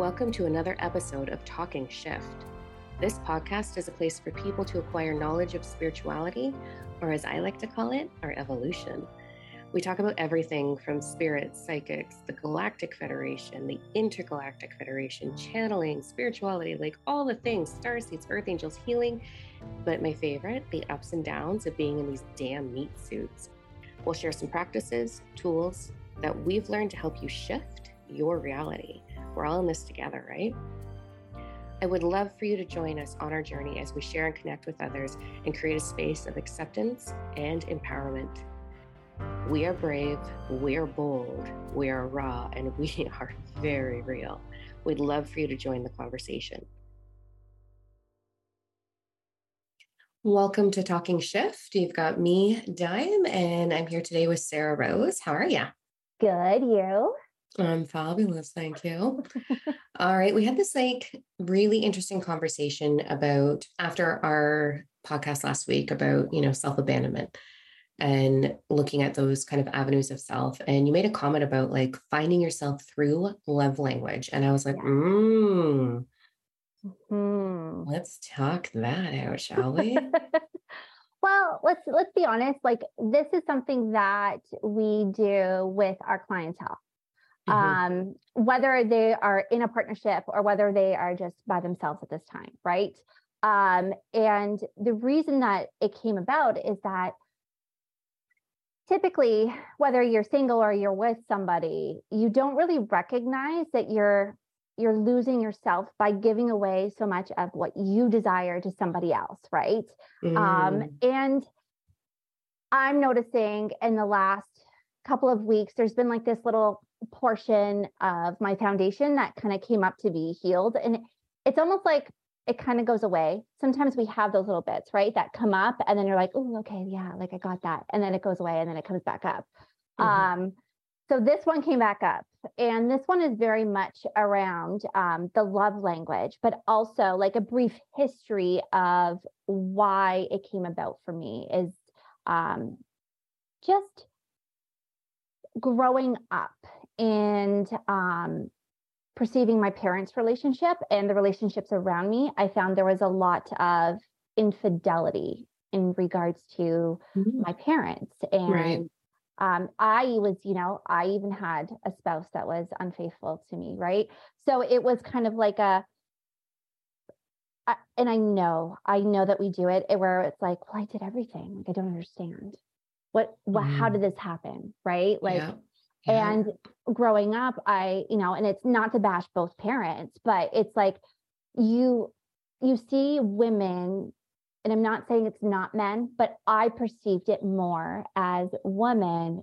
Welcome to another episode of Talking Shift. This podcast is a place for people to acquire knowledge of spirituality, or as I like to call it, our evolution. We talk about everything from spirits, psychics, the Galactic Federation, the Intergalactic Federation, channeling, spirituality, like all the things star seeds, earth angels, healing. But my favorite, the ups and downs of being in these damn meat suits. We'll share some practices, tools that we've learned to help you shift your reality. We're all in this together, right? I would love for you to join us on our journey as we share and connect with others and create a space of acceptance and empowerment. We are brave, we are bold, we are raw, and we are very real. We'd love for you to join the conversation. Welcome to Talking Shift. You've got me, Dime, and I'm here today with Sarah Rose. How are you? Good, you? I'm fabulous. Thank you. All right. We had this like really interesting conversation about after our podcast last week about, you know, self abandonment and looking at those kind of avenues of self. And you made a comment about like finding yourself through love language. And I was like, mm, mm-hmm. let's talk that out, shall we? well, let's let's be honest. Like this is something that we do with our clientele mm-hmm. um, whether they are in a partnership or whether they are just by themselves at this time, right? Um, and the reason that it came about is that typically, whether you're single or you're with somebody, you don't really recognize that you're you're losing yourself by giving away so much of what you desire to somebody else, right? Um, mm. Um, and I'm noticing in the last couple of weeks, there's been like this little portion of my foundation that kind of came up to be healed. And it's almost like it kind of goes away. Sometimes we have those little bits, right? That come up and then you're like, oh, okay, yeah, like I got that. And then it goes away and then it comes back up. Mm-hmm. Um, so this one came back up. And this one is very much around um, the love language, but also like a brief history of why it came about for me is um, just growing up and um, perceiving my parents' relationship and the relationships around me, I found there was a lot of infidelity in regards to mm-hmm. my parents. And right. um, I was, you know, I even had a spouse that was unfaithful to me, right? So it was kind of like a, and I know, I know that we do it where it's like, well, I did everything. Like, I don't understand. What, what, mm. how did this happen? Right. Like, yeah. Yeah. And growing up, I, you know, and it's not to bash both parents, but it's like you you see women and I'm not saying it's not men, but I perceived it more as women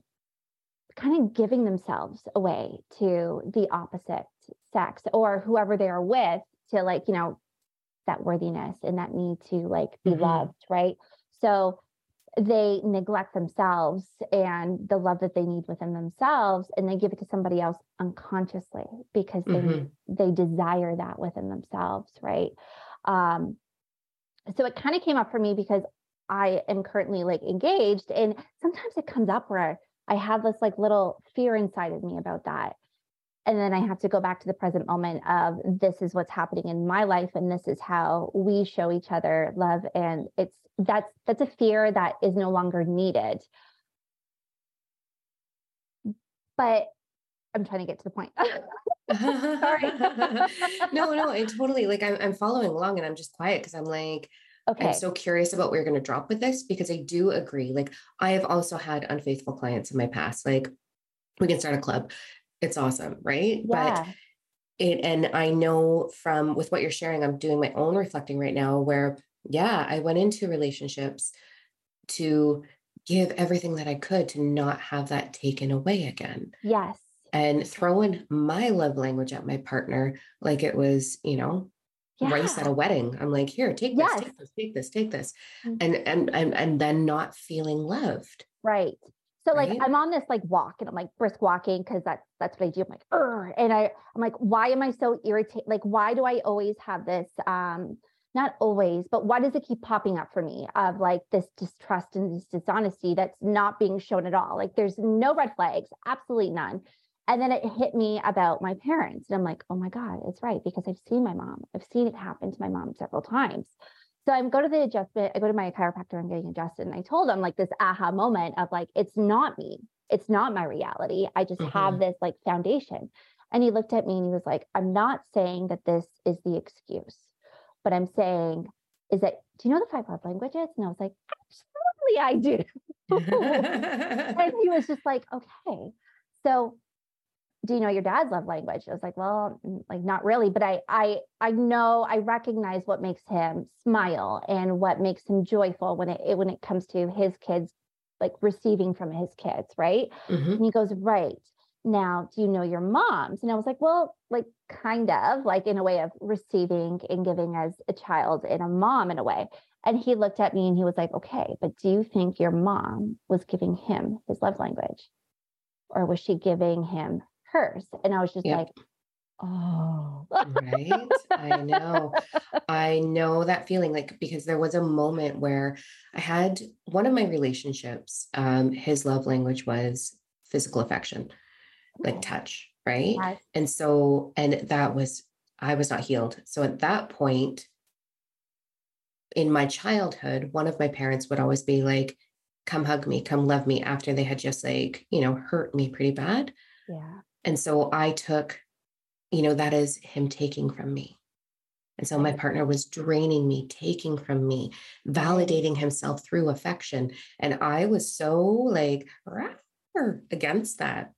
kind of giving themselves away to the opposite sex or whoever they are with to like, you know, that worthiness and that need to like be mm-hmm. loved, right? So they neglect themselves and the love that they need within themselves and they give it to somebody else unconsciously because they mm-hmm. they desire that within themselves right um so it kind of came up for me because i am currently like engaged and sometimes it comes up where i have this like little fear inside of me about that and then i have to go back to the present moment of this is what's happening in my life and this is how we show each other love. And it's that's that's a fear that is no longer needed. But i'm trying to get to the point. Sorry no no i totally like I'm, I'm following along and i'm just quiet because i'm like okay. i'm so curious about where you're going to drop with this because i do agree like i have also had unfaithful clients in my past like we can start a club it's awesome right yeah. but it and i know from with what you're sharing i'm doing my own reflecting right now where yeah, I went into relationships to give everything that I could to not have that taken away again. Yes. And throwing my love language at my partner like it was, you know, yeah. rice at a wedding. I'm like, here, take this, take this, take this, take this. Mm-hmm. And, and and and then not feeling loved. Right. So like right? I'm on this like walk and I'm like brisk walking because that's that's what I do. I'm like, Ugh. and I I'm like, why am I so irritated? Like, why do I always have this um not always, but why does it keep popping up for me of like this distrust and this dishonesty that's not being shown at all? Like there's no red flags, absolutely none. And then it hit me about my parents. And I'm like, oh my God, it's right. Because I've seen my mom. I've seen it happen to my mom several times. So I go to the adjustment, I go to my chiropractor I'm getting adjusted. And I told him like this aha moment of like, it's not me. It's not my reality. I just mm-hmm. have this like foundation. And he looked at me and he was like, I'm not saying that this is the excuse, but I'm saying, is that, do you know the five love languages? And I was like, absolutely, I do. and he was just like, okay. So do you know your dad's love language? I was like, well, like not really, but I I I know I recognize what makes him smile and what makes him joyful when it when it comes to his kids like receiving from his kids, right? Mm-hmm. And he goes, right. Now, do you know your mom's? And I was like, well, like kind of like in a way of receiving and giving as a child and a mom in a way. And he looked at me and he was like, okay, but do you think your mom was giving him his love language? Or was she giving him And I was just yep. like, oh. right. I know. I know that feeling like because there was a moment where I had one of my relationships, um, his love language was physical affection, like touch. Right. Yes. And so, and that was, I was not healed. So at that point, in my childhood, one of my parents would always be like, come hug me, come love me after they had just like, you know, hurt me pretty bad. Yeah. And so I took, you know, that is him taking from me. And so my partner was draining me, taking from me, validating himself through affection. And I was so like against that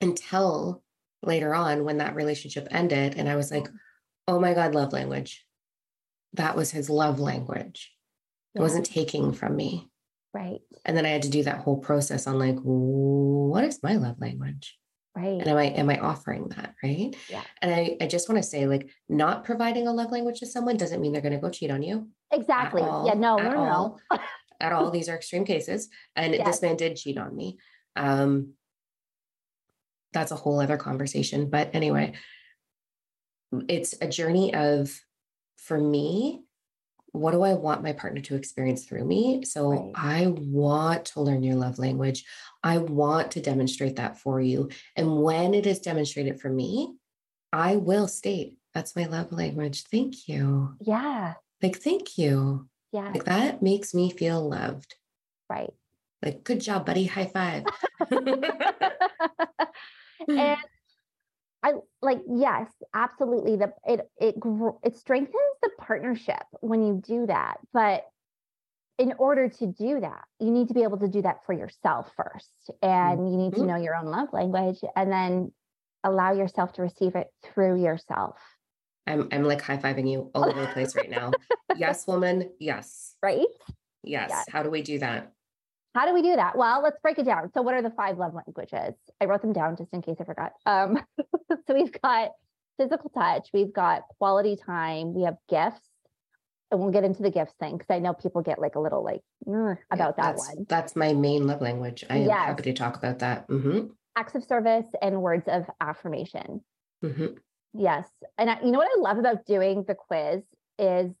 until later on when that relationship ended. And I was like, oh my God, love language that was his love language. It wasn't taking from me. Right. And then I had to do that whole process on like, what is my love language? Right. And am I am I offering that? Right. Yeah. And I, I just want to say, like, not providing a love language to someone doesn't mean they're going to go cheat on you. Exactly. All, yeah. No, no, no. at all. These are extreme cases. And yes. this man did cheat on me. Um, that's a whole other conversation. But anyway, it's a journey of for me, what do I want my partner to experience through me? So right. I want to learn your love language. I want to demonstrate that for you. And when it is demonstrated for me, I will state that's my love language. Thank you. Yeah. Like, thank you. Yeah. Like that makes me feel loved. Right. Like, good job, buddy. High five. and I like yes, absolutely. The it it it strengthens the partnership when you do that. But in order to do that, you need to be able to do that for yourself first, and you need to mm-hmm. know your own love language, and then allow yourself to receive it through yourself. I'm I'm like high fiving you all over the place right now. yes, woman. Yes. Right. Yes. yes. How do we do that? How do we do that? Well, let's break it down. So, what are the five love languages? I wrote them down just in case I forgot. Um, so, we've got physical touch, we've got quality time, we have gifts, and we'll get into the gifts thing because I know people get like a little like about yeah, that one. That's my main love language. I am yes. happy to talk about that. Mm-hmm. Acts of service and words of affirmation. Mm-hmm. Yes, and I, you know what I love about doing the quiz is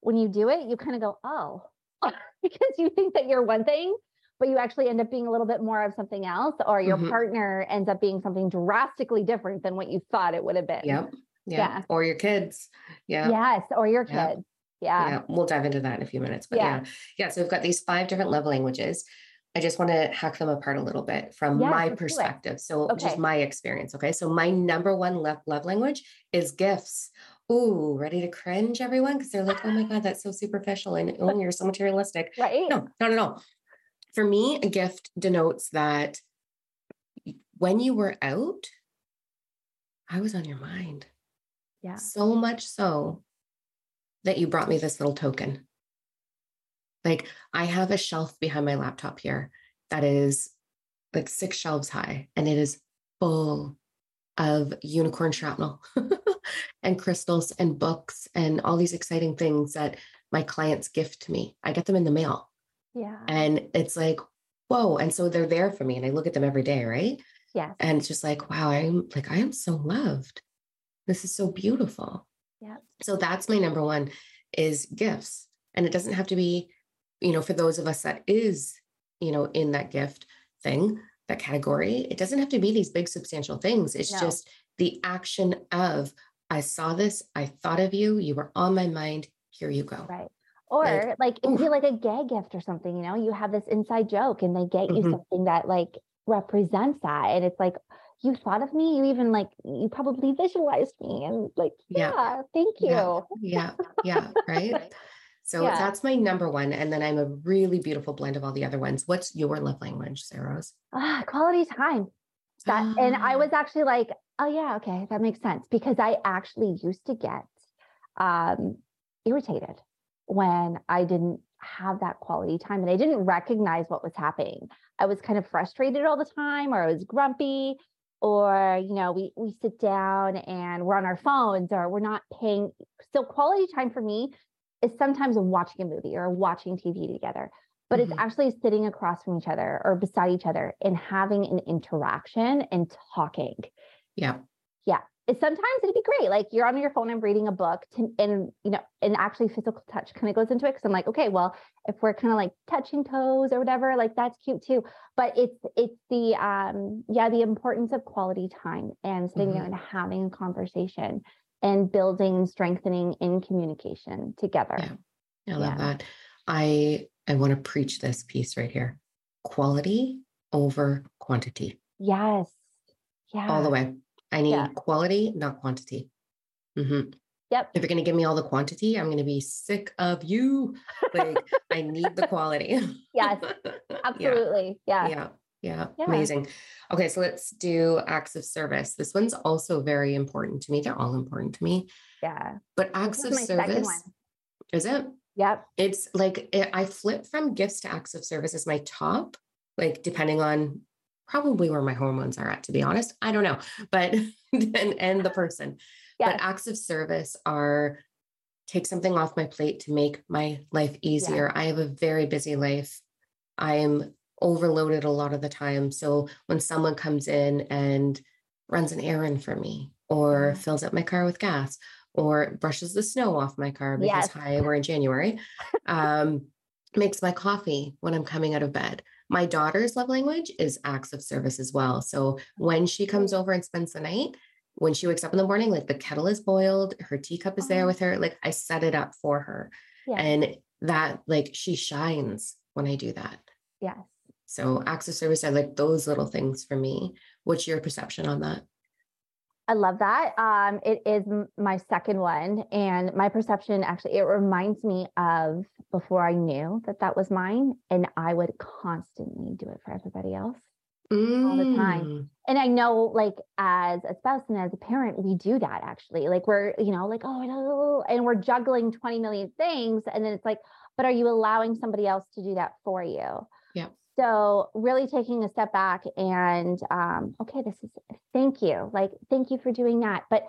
when you do it, you kind of go, oh, because you think that you're one thing but you actually end up being a little bit more of something else, or your mm-hmm. partner ends up being something drastically different than what you thought it would have been. Yep. Yeah. yeah. Or your kids. Yeah. Yes. Or your kids. Yep. Yeah. Yeah. We'll dive into that in a few minutes. But yeah. yeah. Yeah. So we've got these five different love languages. I just want to hack them apart a little bit from my perspective. So okay. just my experience. Okay. So my number one love, love language is gifts. Ooh, ready to cringe, everyone? Because they're like, oh my God, that's so superficial. And oh, you're so materialistic. Right. No, no, no, no for me, a gift denotes that when you were out, I was on your mind. Yeah. So much so that you brought me this little token. Like I have a shelf behind my laptop here that is like six shelves high and it is full of unicorn shrapnel and crystals and books and all these exciting things that my clients gift to me. I get them in the mail. Yeah. And it's like, whoa. And so they're there for me and I look at them every day, right? Yeah. And it's just like, wow, I'm like, I am so loved. This is so beautiful. Yeah. So that's my number one is gifts. And it doesn't have to be, you know, for those of us that is, you know, in that gift thing, that category. It doesn't have to be these big substantial things. It's no. just the action of I saw this, I thought of you, you were on my mind, here you go. Right. Or like, like it would be like a gag gift or something, you know, you have this inside joke and they get you mm-hmm. something that like represents that. And it's like, you thought of me, you even like you probably visualized me and like, yeah, yeah thank you. Yeah, yeah, yeah right. So yeah. that's my number one. And then I'm a really beautiful blend of all the other ones. What's your love language, Sarah's? Ah, quality time. That, and I ah. was actually like, oh yeah, okay, that makes sense. Because I actually used to get um, irritated when I didn't have that quality time and I didn't recognize what was happening. I was kind of frustrated all the time or I was grumpy or you know we we sit down and we're on our phones or we're not paying so quality time for me is sometimes watching a movie or watching TV together, but mm-hmm. it's actually sitting across from each other or beside each other and having an interaction and talking. Yeah. Yeah. Sometimes it'd be great. Like you're on your phone and reading a book to, and, you know, and actually physical touch kind of goes into it. Cause I'm like, okay, well, if we're kind of like touching toes or whatever, like that's cute too. But it's, it's the, um, yeah, the importance of quality time and sitting mm-hmm. there and having a conversation and building and strengthening in communication together. Yeah. I love yeah. that. I I want to preach this piece right here. Quality over quantity. Yes. Yeah. All the way. I need yeah. quality, not quantity. Mm-hmm. Yep. If you're going to give me all the quantity, I'm going to be sick of you. Like, I need the quality. Yes. Absolutely. Yeah. yeah. Yeah, yeah, amazing. Okay, so let's do acts of service. This one's also very important to me. They're all important to me. Yeah. But acts of service is it? Yep. It's like it, I flip from gifts to acts of service as my top, like depending on probably where my hormones are at, to be honest. I don't know, but and, and the person. Yes. But acts of service are take something off my plate to make my life easier. Yeah. I have a very busy life. I am overloaded a lot of the time. So when someone comes in and runs an errand for me or mm-hmm. fills up my car with gas or brushes the snow off my car because yes. hi, we're in January, um, makes my coffee when I'm coming out of bed. My daughter's love language is acts of service as well. So when she comes over and spends the night, when she wakes up in the morning, like the kettle is boiled, her teacup is there uh-huh. with her, like I set it up for her. Yes. And that, like, she shines when I do that. Yes. So acts of service are like those little things for me. What's your perception on that? I love that. Um, it is my second one, and my perception actually it reminds me of before I knew that that was mine, and I would constantly do it for everybody else mm. all the time. Mm. And I know, like as a spouse and as a parent, we do that actually. Like we're, you know, like oh, and we're juggling twenty million things, and then it's like, but are you allowing somebody else to do that for you? Yeah. So really taking a step back and um, okay, this is thank you. Like, thank you for doing that. But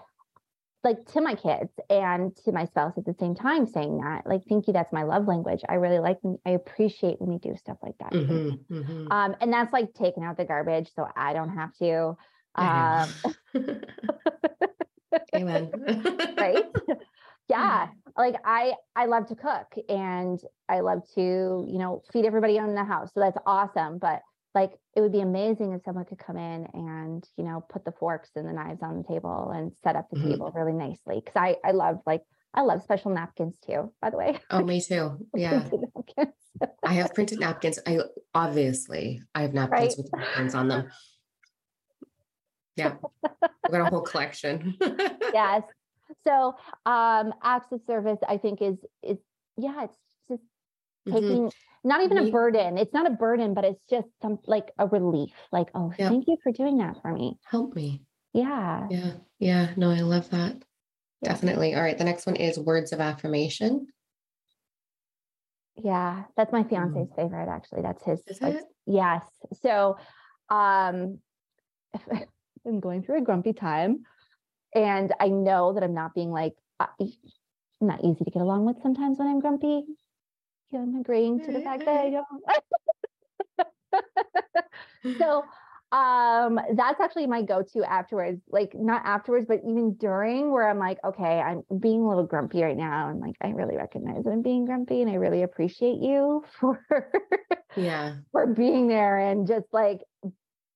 like to my kids and to my spouse at the same time saying that like thank you that's my love language i really like i appreciate when you do stuff like that mm-hmm, mm-hmm. Um, and that's like taking out the garbage so i don't have to um, amen right yeah like i i love to cook and i love to you know feed everybody in the house so that's awesome but like it would be amazing if someone could come in and you know put the forks and the knives on the table and set up the mm-hmm. table really nicely because i i love like i love special napkins too by the way. Oh me too. Yeah. i have printed napkins. I obviously i have napkins right? with napkins on them. Yeah. I've got a whole collection. Yes so um acts of service i think is is yeah it's just mm-hmm. taking mm-hmm. not even a burden. It's not a burden but it's just some like a relief like oh yeah. thank you for doing that for me. Help me. Yeah. Yeah yeah. No i love that. Yeah. definitely. All right the next one is words of affirmation. Yeah that's my fiance's mm. favorite actually. That's his like, yes. So um i'm going through a grumpy time and I know that I'm not being like, uh, not easy to get along with sometimes when I'm grumpy. I'm agreeing to the fact that I don't. so um that's actually my go-to afterwards like not afterwards but even during where i'm like okay i'm being a little grumpy right now and like i really recognize that i'm being grumpy and i really appreciate you for yeah for being there and just like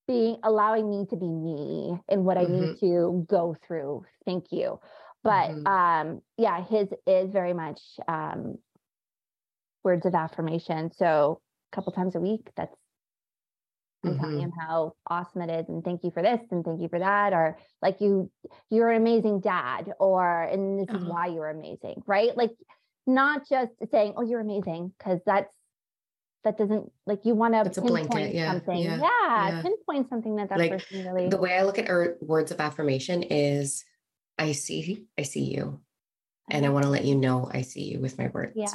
being allowing me to be me and what mm-hmm. I need mm-hmm. to go through. Thank you. But mm-hmm. um yeah, his is very much um words of affirmation. So a couple times a week, that's I'm mm-hmm. telling him how awesome it is and thank you for this and thank you for that or like you you're an amazing dad or and this uh-huh. is why you're amazing right like not just saying oh you're amazing because that's that doesn't like you want to it's a blanket yeah something yeah. Yeah, yeah. pinpoint something that that like, person really the way i look at our words of affirmation is i see i see you and i want to let you know i see you with my words yes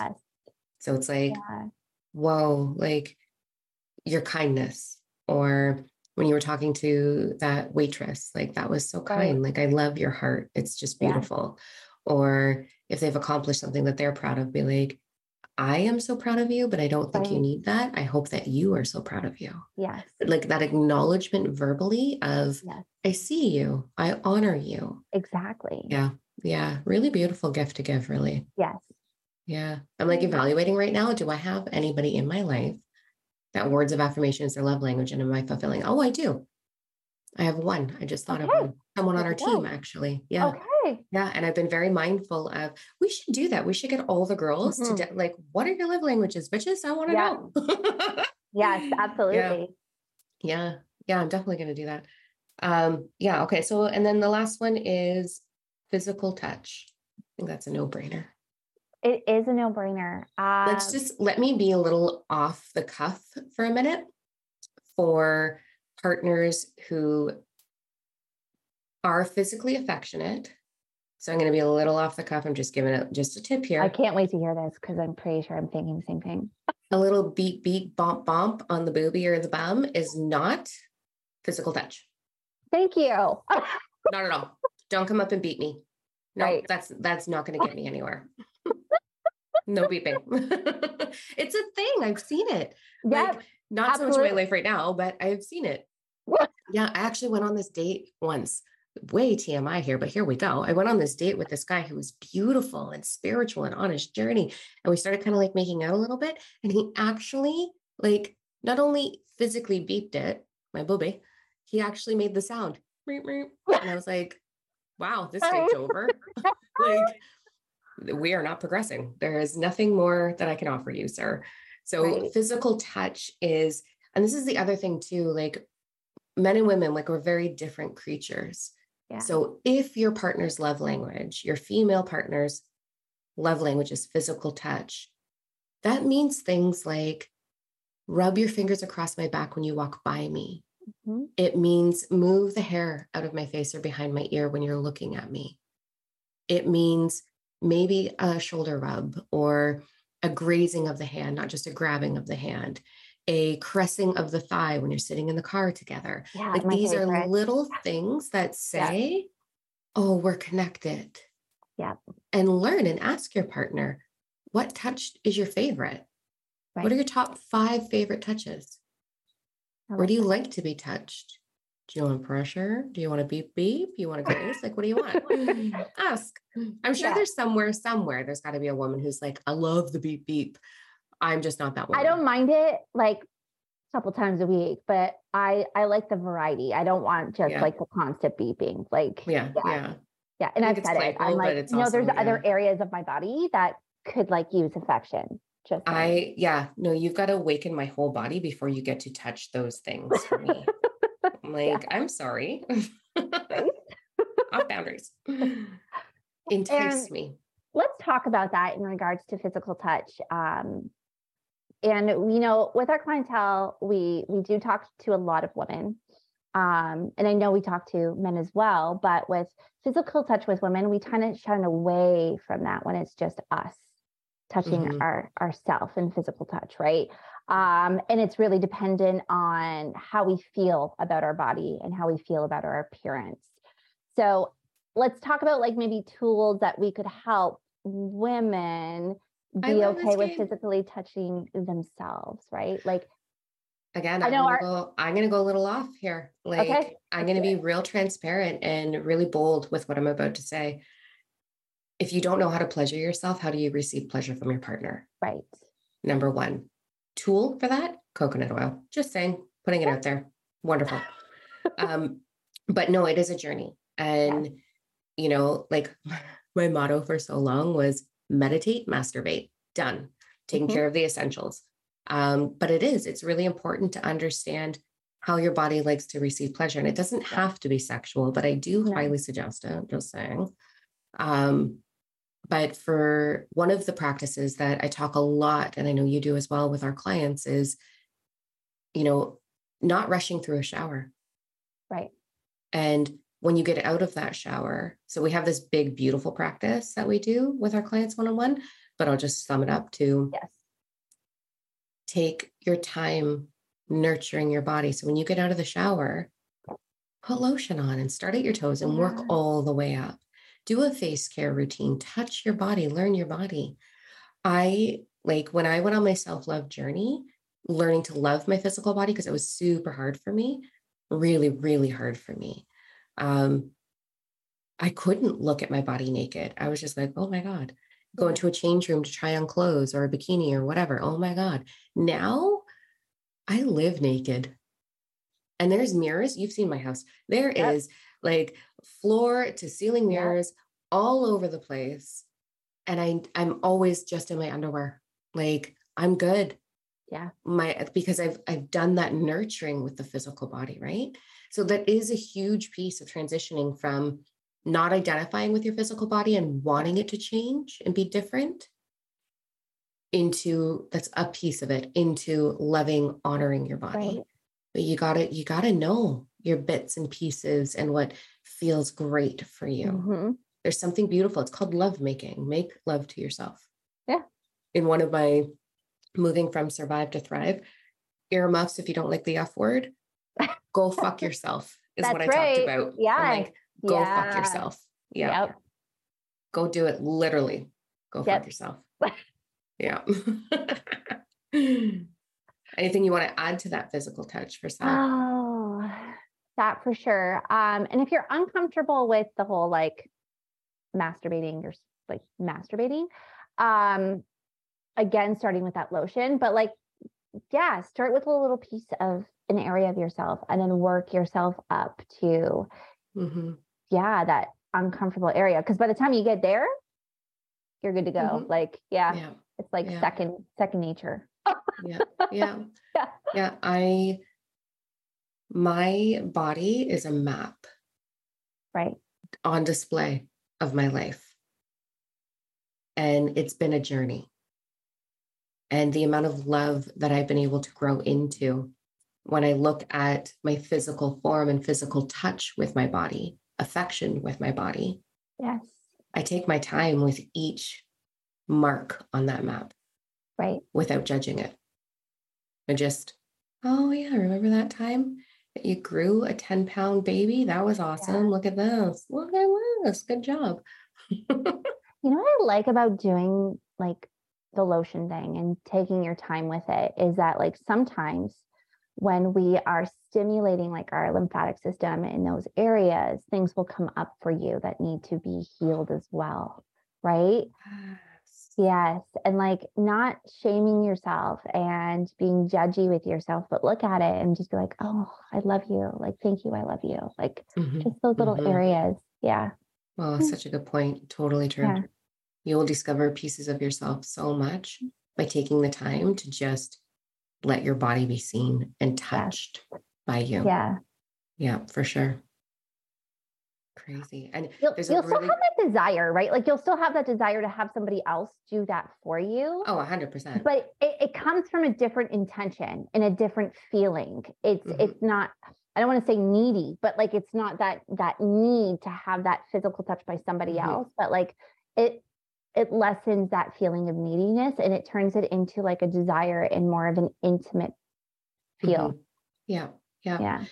so it's like yeah. whoa like your kindness or when you were talking to that waitress like that was so kind right. like i love your heart it's just beautiful yeah. or if they've accomplished something that they're proud of be like I am so proud of you, but I don't think right. you need that. I hope that you are so proud of you. Yes. Like that acknowledgement verbally of, yes. I see you, I honor you. Exactly. Yeah. Yeah. Really beautiful gift to give, really. Yes. Yeah. I'm like evaluating right now. Do I have anybody in my life that words of affirmation is their love language and am I fulfilling? Oh, I do. I have one. I just thought okay. of one. Someone on our team, actually. Yeah. Okay. Yeah. And I've been very mindful of we should do that. We should get all the girls mm-hmm. to de- like, what are your love languages, bitches? I want to yeah. know. yes, absolutely. Yeah. yeah. Yeah. I'm definitely going to do that. Um, yeah. Okay. So, and then the last one is physical touch. I think that's a no brainer. It is a no brainer. Um, Let's just let me be a little off the cuff for a minute for partners who are physically affectionate so I'm going to be a little off the cuff. I'm just giving it just a tip here. I can't wait to hear this because I'm pretty sure I'm thinking the same thing. a little beat, beat, bump, bump on the booby or the bum is not physical touch. Thank you. not at all. Don't come up and beat me. No, right. that's that's not going to get me anywhere. no beeping. it's a thing. I've seen it. Yeah. Like, not absolutely. so much in my life right now, but I've seen it. yeah, I actually went on this date once way TMI here, but here we go. I went on this date with this guy who was beautiful and spiritual and on his journey. And we started kind of like making out a little bit. And he actually, like, not only physically beeped it, my booby, he actually made the sound. And I was like, wow, this date's over. like, we are not progressing. There is nothing more that I can offer you, sir. So, right. physical touch is, and this is the other thing too, like, men and women, like, we're very different creatures. So if your partner's love language, your female partner's love language is physical touch, that means things like rub your fingers across my back when you walk by me. Mm-hmm. It means move the hair out of my face or behind my ear when you're looking at me. It means maybe a shoulder rub or a grazing of the hand, not just a grabbing of the hand a caressing of the thigh when you're sitting in the car together. Yeah, like these favorite. are little things that say, yeah. oh, we're connected. Yeah. And learn and ask your partner, what touch is your favorite? Right. What are your top five favorite touches? Like Where do you that. like to be touched? Do you want pressure? Do you want to beep beep? You want to grace? like, what do you want? Ask. I'm sure yeah. there's somewhere, somewhere, there's got to be a woman who's like, I love the beep beep. I'm just not that one. I don't mind it like a couple times a week, but I I like the variety. I don't want just yeah. like the constant beeping. Like yeah, yeah. Yeah. yeah. And I've said it. I'm like, you know, there's yeah. other areas of my body that could like use affection. Just like. I yeah, no, you've got to awaken my whole body before you get to touch those things for me. I'm like. I'm sorry. Off boundaries. Entice and me. Let's talk about that in regards to physical touch. Um, and you know with our clientele we we do talk to a lot of women. Um, and i know we talk to men as well but with physical touch with women we kind of shun away from that when it's just us touching mm-hmm. our ourself in physical touch right? Um, and it's really dependent on how we feel about our body and how we feel about our appearance. So let's talk about like maybe tools that we could help women be okay with physically touching themselves, right? Like again, I know I'm gonna, our, go, I'm gonna go a little off here. Like okay. I'm gonna be real transparent and really bold with what I'm about to say. If you don't know how to pleasure yourself, how do you receive pleasure from your partner? Right. Number one tool for that, coconut oil. Just saying, putting it out there. Wonderful. um, but no, it is a journey. And, yeah. you know, like my motto for so long was meditate, masturbate, done, taking mm-hmm. care of the essentials. Um, but it is, it's really important to understand how your body likes to receive pleasure. And it doesn't have to be sexual, but I do yeah. highly suggest it, just saying. Um, but for one of the practices that I talk a lot, and I know you do as well with our clients, is, you know, not rushing through a shower. Right. And when you get out of that shower, so we have this big, beautiful practice that we do with our clients one on one, but I'll just sum it up to yes. take your time nurturing your body. So when you get out of the shower, put lotion on and start at your toes and work mm-hmm. all the way up. Do a face care routine, touch your body, learn your body. I like when I went on my self love journey, learning to love my physical body because it was super hard for me, really, really hard for me. Um, I couldn't look at my body naked. I was just like, oh my God, go into a change room to try on clothes or a bikini or whatever. Oh my God. Now I live naked. And there's mirrors. You've seen my house. There yep. is like floor to ceiling mirrors yep. all over the place. And I I'm always just in my underwear. Like I'm good. Yeah. My because I've I've done that nurturing with the physical body, right? So that is a huge piece of transitioning from not identifying with your physical body and wanting it to change and be different into that's a piece of it into loving honoring your body right. but you gotta you gotta know your bits and pieces and what feels great for you mm-hmm. there's something beautiful it's called love making make love to yourself yeah in one of my moving from survive to thrive earmuffs if you don't like the f word go fuck yourself is what i right. talked about yeah like go yeah. fuck yourself yeah yep. go do it literally go yep. fuck yourself Yeah. Anything you want to add to that physical touch for self? Oh, that for sure. Um, and if you're uncomfortable with the whole like masturbating, you're like masturbating, um, again, starting with that lotion, but like, yeah, start with a little piece of an area of yourself and then work yourself up to, mm-hmm. yeah, that uncomfortable area. Cause by the time you get there, you're good to go. Mm-hmm. Like, yeah. yeah. It's like yeah. second second nature. yeah. Yeah. Yeah. Yeah. I my body is a map. Right. On display of my life. And it's been a journey. And the amount of love that I've been able to grow into when I look at my physical form and physical touch with my body, affection with my body. Yes. I take my time with each mark on that map. Right. Without judging it. And just, oh, yeah, remember that time that you grew a 10 pound baby? That was awesome. Yeah. Look at this. Look at this. Good job. you know what I like about doing like the lotion thing and taking your time with it is that like sometimes when we are stimulating like our lymphatic system in those areas, things will come up for you that need to be healed as well. Right. Yes. And like not shaming yourself and being judgy with yourself, but look at it and just be like, oh, I love you. Like, thank you. I love you. Like mm-hmm. just those little mm-hmm. areas. Yeah. Well, mm. such a good point. Totally true. Yeah. You will discover pieces of yourself so much by taking the time to just let your body be seen and touched yeah. by you. Yeah. Yeah, for sure crazy. And you'll, you'll really... still have that desire, right? Like you'll still have that desire to have somebody else do that for you. Oh, 100%. But it, it, comes from a different intention and a different feeling. It's mm-hmm. it's not. I don't want to say needy, but like it's not that that need to have that physical touch by somebody mm-hmm. else, but like it it lessens that feeling of neediness and it turns it into like a desire and more of an intimate feel. Mm-hmm. Yeah. Yeah. Yeah.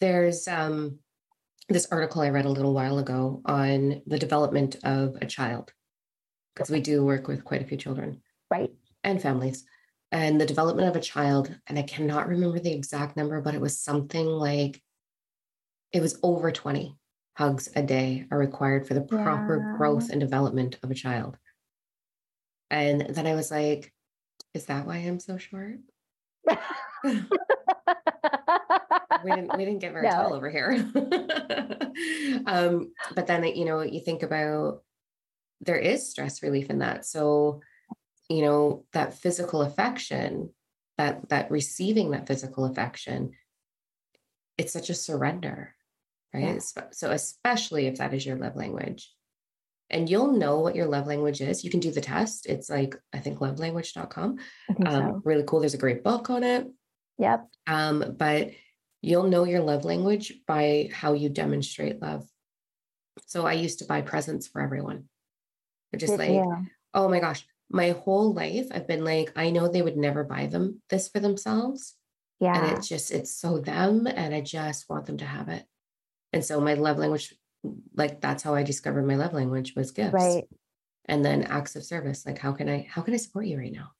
There's um this article I read a little while ago on the development of a child, because we do work with quite a few children. Right. And families. And the development of a child, and I cannot remember the exact number, but it was something like it was over 20 hugs a day are required for the proper yeah. growth and development of a child. And then I was like, is that why I'm so short? we didn't we didn't get very no. tall over here. um, but then you know, you think about there is stress relief in that. So, you know, that physical affection, that that receiving that physical affection, it's such a surrender, right? Yeah. So especially if that is your love language. And you'll know what your love language is. You can do the test. It's like, I think lovelanguage.com. I um, so. Really cool. There's a great book on it. Yep. Um, but you'll know your love language by how you demonstrate love. So I used to buy presents for everyone. Just like, yeah. oh my gosh, my whole life I've been like, I know they would never buy them this for themselves. Yeah. And it's just, it's so them. And I just want them to have it. And so my love language, like that's how I discovered my love language was gifts. Right. And then acts of service. Like, how can I, how can I support you right now?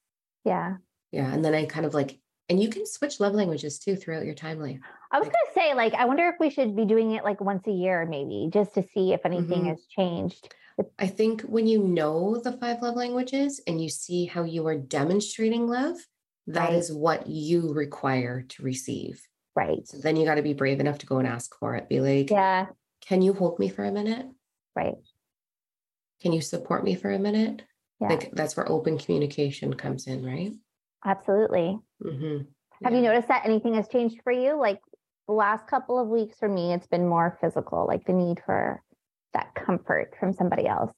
Yeah. Yeah. And then I kind of like and you can switch love languages too throughout your timeline. I was like, gonna say, like, I wonder if we should be doing it like once a year, maybe, just to see if anything mm-hmm. has changed. I think when you know the five love languages and you see how you are demonstrating love, that right. is what you require to receive. Right. So then you got to be brave enough to go and ask for it. Be like, yeah, can you hold me for a minute? Right. Can you support me for a minute? Yeah. Like that's where open communication comes in, right? Absolutely. Mm-hmm. Have you noticed that anything has changed for you? Like the last couple of weeks for me, it's been more physical, like the need for that comfort from somebody else.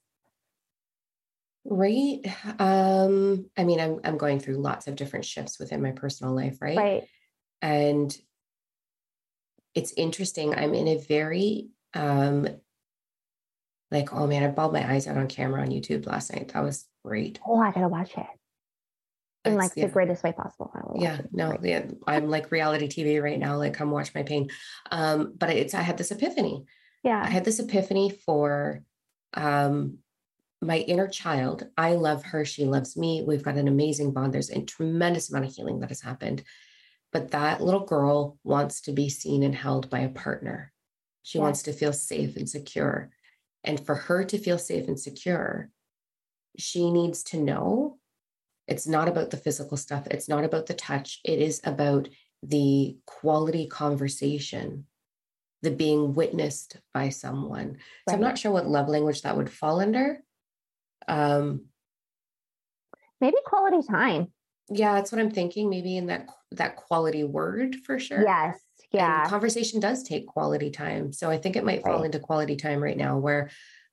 Right. Um, I mean, I'm I'm going through lots of different shifts within my personal life, right? Right. And it's interesting. I'm in a very um like, oh man, I bawled my eyes out on camera on YouTube last night. That was great. Oh, I gotta watch it in like yeah. the greatest way possible. Yeah, no, yeah, I'm like reality TV right now. Like, come watch my pain. Um, but it's I had this epiphany. Yeah, I had this epiphany for um my inner child. I love her. She loves me. We've got an amazing bond. There's a tremendous amount of healing that has happened. But that little girl wants to be seen and held by a partner. She yeah. wants to feel safe and secure. And for her to feel safe and secure, she needs to know it's not about the physical stuff. It's not about the touch. It is about the quality conversation, the being witnessed by someone. Right. So I'm not sure what love language that would fall under. Um, maybe quality time. Yeah, that's what I'm thinking. Maybe in that that quality word for sure. Yes. Yeah. And conversation does take quality time. So I think it might fall right. into quality time right now where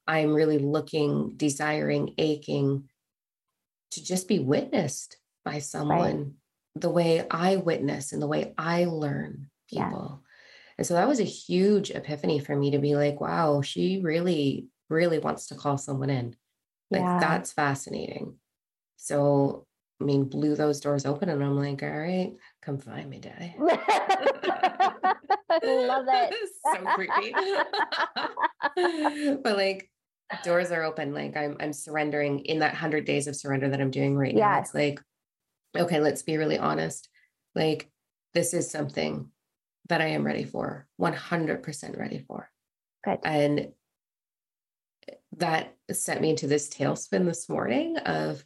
I'm really looking, desiring, aching to just be witnessed by someone right. the way I witness and the way I learn people. Yeah. And so that was a huge epiphany for me to be like, wow, she really, really wants to call someone in. Like yeah. that's fascinating. So, I mean, blew those doors open and I'm like, all right, come find me, daddy. Love it. so creepy. but like doors are open. Like I'm I'm surrendering in that hundred days of surrender that I'm doing right yes. now. It's like, okay, let's be really honest. Like this is something that I am ready for, 100% ready for. Good. And eh, that sent me into this tailspin this morning of,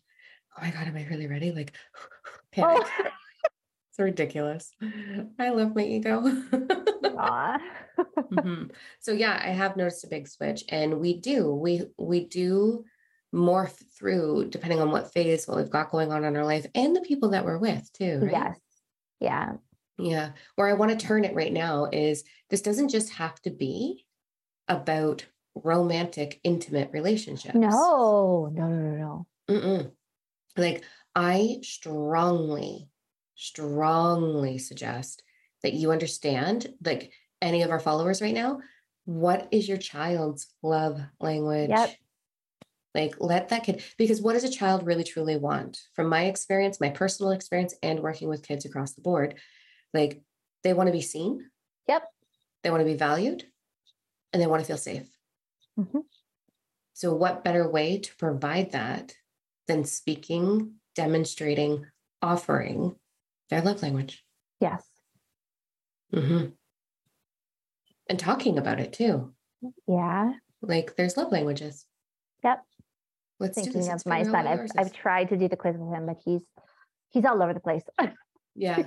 oh my God, am I really ready? Like, panic. Oh. it's ridiculous. I love my ego. mm-hmm. So yeah, I have noticed a big switch, and we do we we do morph through depending on what phase what we've got going on in our life and the people that we're with too. Right? Yes. Yeah. Yeah. Where I want to turn it right now is this doesn't just have to be about romantic, intimate relationships. No, no, no, no, no. Mm-mm. Like I strongly, strongly suggest that you understand, like any of our followers right now, what is your child's love language? Yep. Like, let that kid, because what does a child really truly want? From my experience, my personal experience, and working with kids across the board, like they want to be seen. Yep. They want to be valued and they want to feel safe. Mm-hmm. So, what better way to provide that than speaking, demonstrating, offering their love language? Yes. Mm-hmm. And talking about it too. Yeah. Like there's love languages. Yep. Let's Thinking of my son, I've, I've tried to do the quiz with him, but he's he's all over the place. Yeah.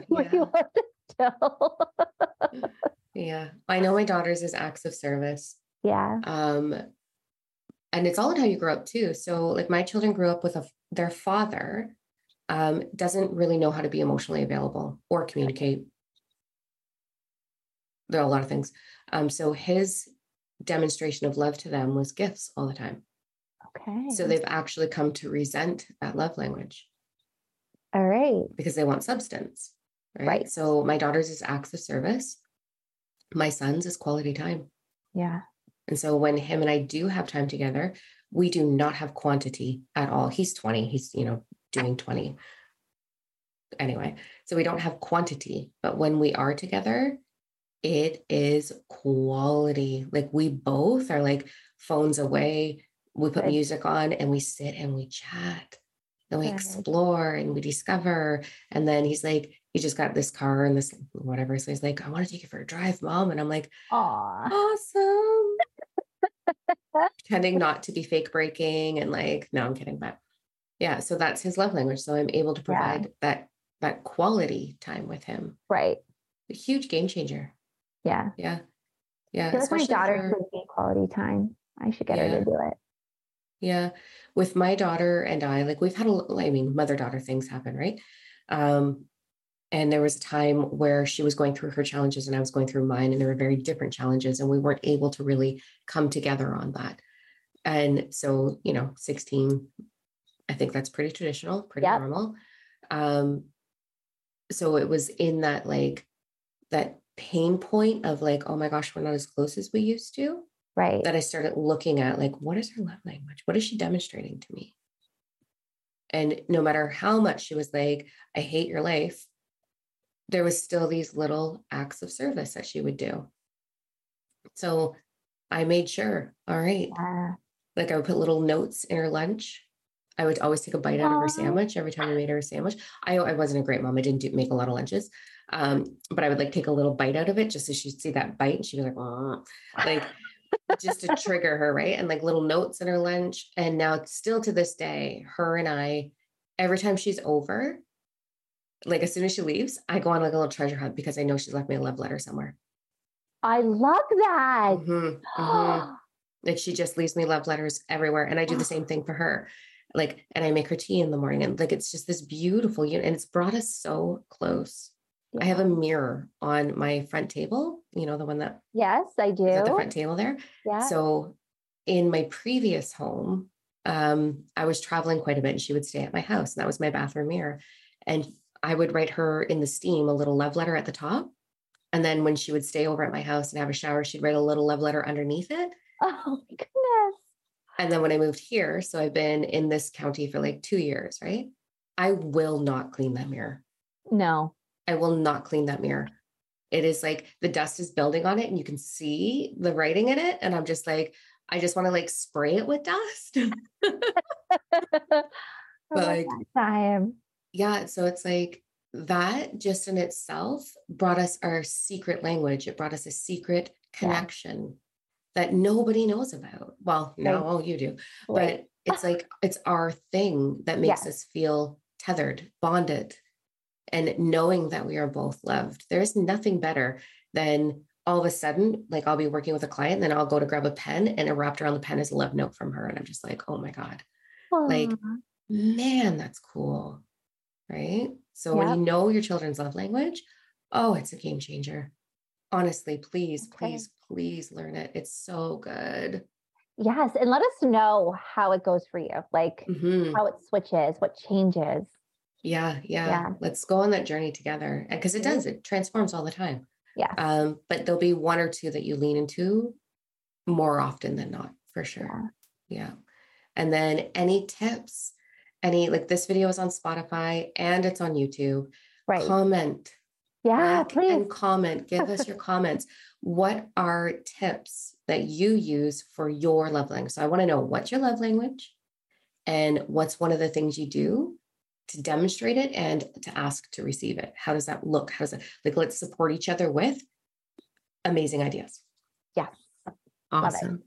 yeah. Yeah. I know my daughter's is acts of service. Yeah. Um, and it's all in how you grow up too. So like my children grew up with a their father um, doesn't really know how to be emotionally available or communicate. There are a lot of things. Um, so his demonstration of love to them was gifts all the time. Okay. So they've actually come to resent that love language. All right. Because they want substance. Right. right. So my daughter's is acts of service. My son's is quality time. Yeah. And so when him and I do have time together, we do not have quantity at all. He's 20, he's, you know, doing 20. Anyway, so we don't have quantity, but when we are together, it is quality. Like we both are like phones away. We put music on and we sit and we chat and we explore and we discover. And then he's like, he just got this car and this whatever. So he's like, I want to take you for a drive, mom. And I'm like, Aw. awesome. Pretending not to be fake braking and like, no, I'm kidding. But yeah, so that's his love language. So I'm able to provide yeah. that that quality time with him. Right. A huge game changer. Yeah. Yeah. Yeah. I feel like my daughter for, quality time. I should get yeah. her to do it. Yeah. With my daughter and I, like we've had a, I mean, mother daughter things happen, right? Um, and there was a time where she was going through her challenges and I was going through mine, and there were very different challenges, and we weren't able to really come together on that. And so, you know, 16, I think that's pretty traditional, pretty yep. normal. Um, so it was in that like that pain point of like, oh my gosh, we're not as close as we used to. Right. That I started looking at like, what is her love language? What is she demonstrating to me? And no matter how much she was like, I hate your life, there was still these little acts of service that she would do. So I made sure, all right. Yeah. Like I would put little notes in her lunch. I would always take a bite out of her sandwich every time I made her a sandwich. I, I wasn't a great mom. I didn't do, make a lot of lunches. Um, but I would like take a little bite out of it just so she'd see that bite and she'd be like, oh, like just to trigger her, right? And like little notes in her lunch. And now still to this day, her and I, every time she's over, like as soon as she leaves, I go on like a little treasure hunt because I know she's left me a love letter somewhere. I love that. Mm-hmm, mm-hmm. like she just leaves me love letters everywhere. And I do the same thing for her. Like, and I make her tea in the morning. And like it's just this beautiful unit. And it's brought us so close. I have a mirror on my front table, you know, the one that Yes, I do. At the front table there. Yeah. So in my previous home, um, I was traveling quite a bit and she would stay at my house. And that was my bathroom mirror. And I would write her in the steam a little love letter at the top. And then when she would stay over at my house and have a shower, she'd write a little love letter underneath it. Oh my goodness. And then when I moved here, so I've been in this county for like two years, right? I will not clean that mirror. No. I will not clean that mirror. It is like the dust is building on it and you can see the writing in it. And I'm just like, I just want to like spray it with dust. but like, time. Yeah. So it's like that just in itself brought us our secret language. It brought us a secret connection yeah. that nobody knows about. Well, now right. oh, you do. Right. But it's like it's our thing that makes us feel tethered, bonded, and knowing that we are both loved. There's nothing better than all of a sudden, like I'll be working with a client, and then I'll go to grab a pen, and it wrapped around the pen is a love note from her. And I'm just like, oh my God. Aww. Like, man, that's cool. Right. So when you know your children's love language, oh, it's a game changer. Honestly, please, okay. please, please learn it. It's so good. Yes. And let us know how it goes for you, like mm-hmm. how it switches, what changes. Yeah, yeah, yeah. Let's go on that journey together. And because it does, it transforms all the time. Yeah. Um, but there'll be one or two that you lean into more often than not, for sure. Yeah. yeah. And then any tips, any like this video is on Spotify and it's on YouTube. Right. Comment. Yeah, please. And comment. Give us your comments. What are tips that you use for your love language? So I want to know what's your love language and what's one of the things you do to demonstrate it and to ask to receive it. How does that look? How does it like let's support each other with amazing ideas. Yes. Awesome.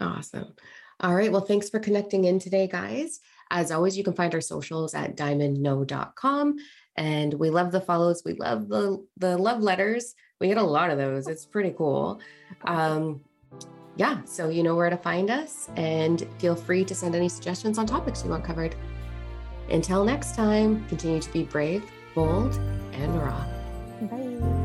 Awesome. All right. Well, thanks for connecting in today, guys. As always, you can find our socials at diamondno.com. And we love the follows. We love the, the love letters. we get a lot of those. It's pretty cool. Um, yeah, so you know where to find us and feel free to send any suggestions on topics you want covered. Until next time, continue to be brave, bold, and raw. Bye.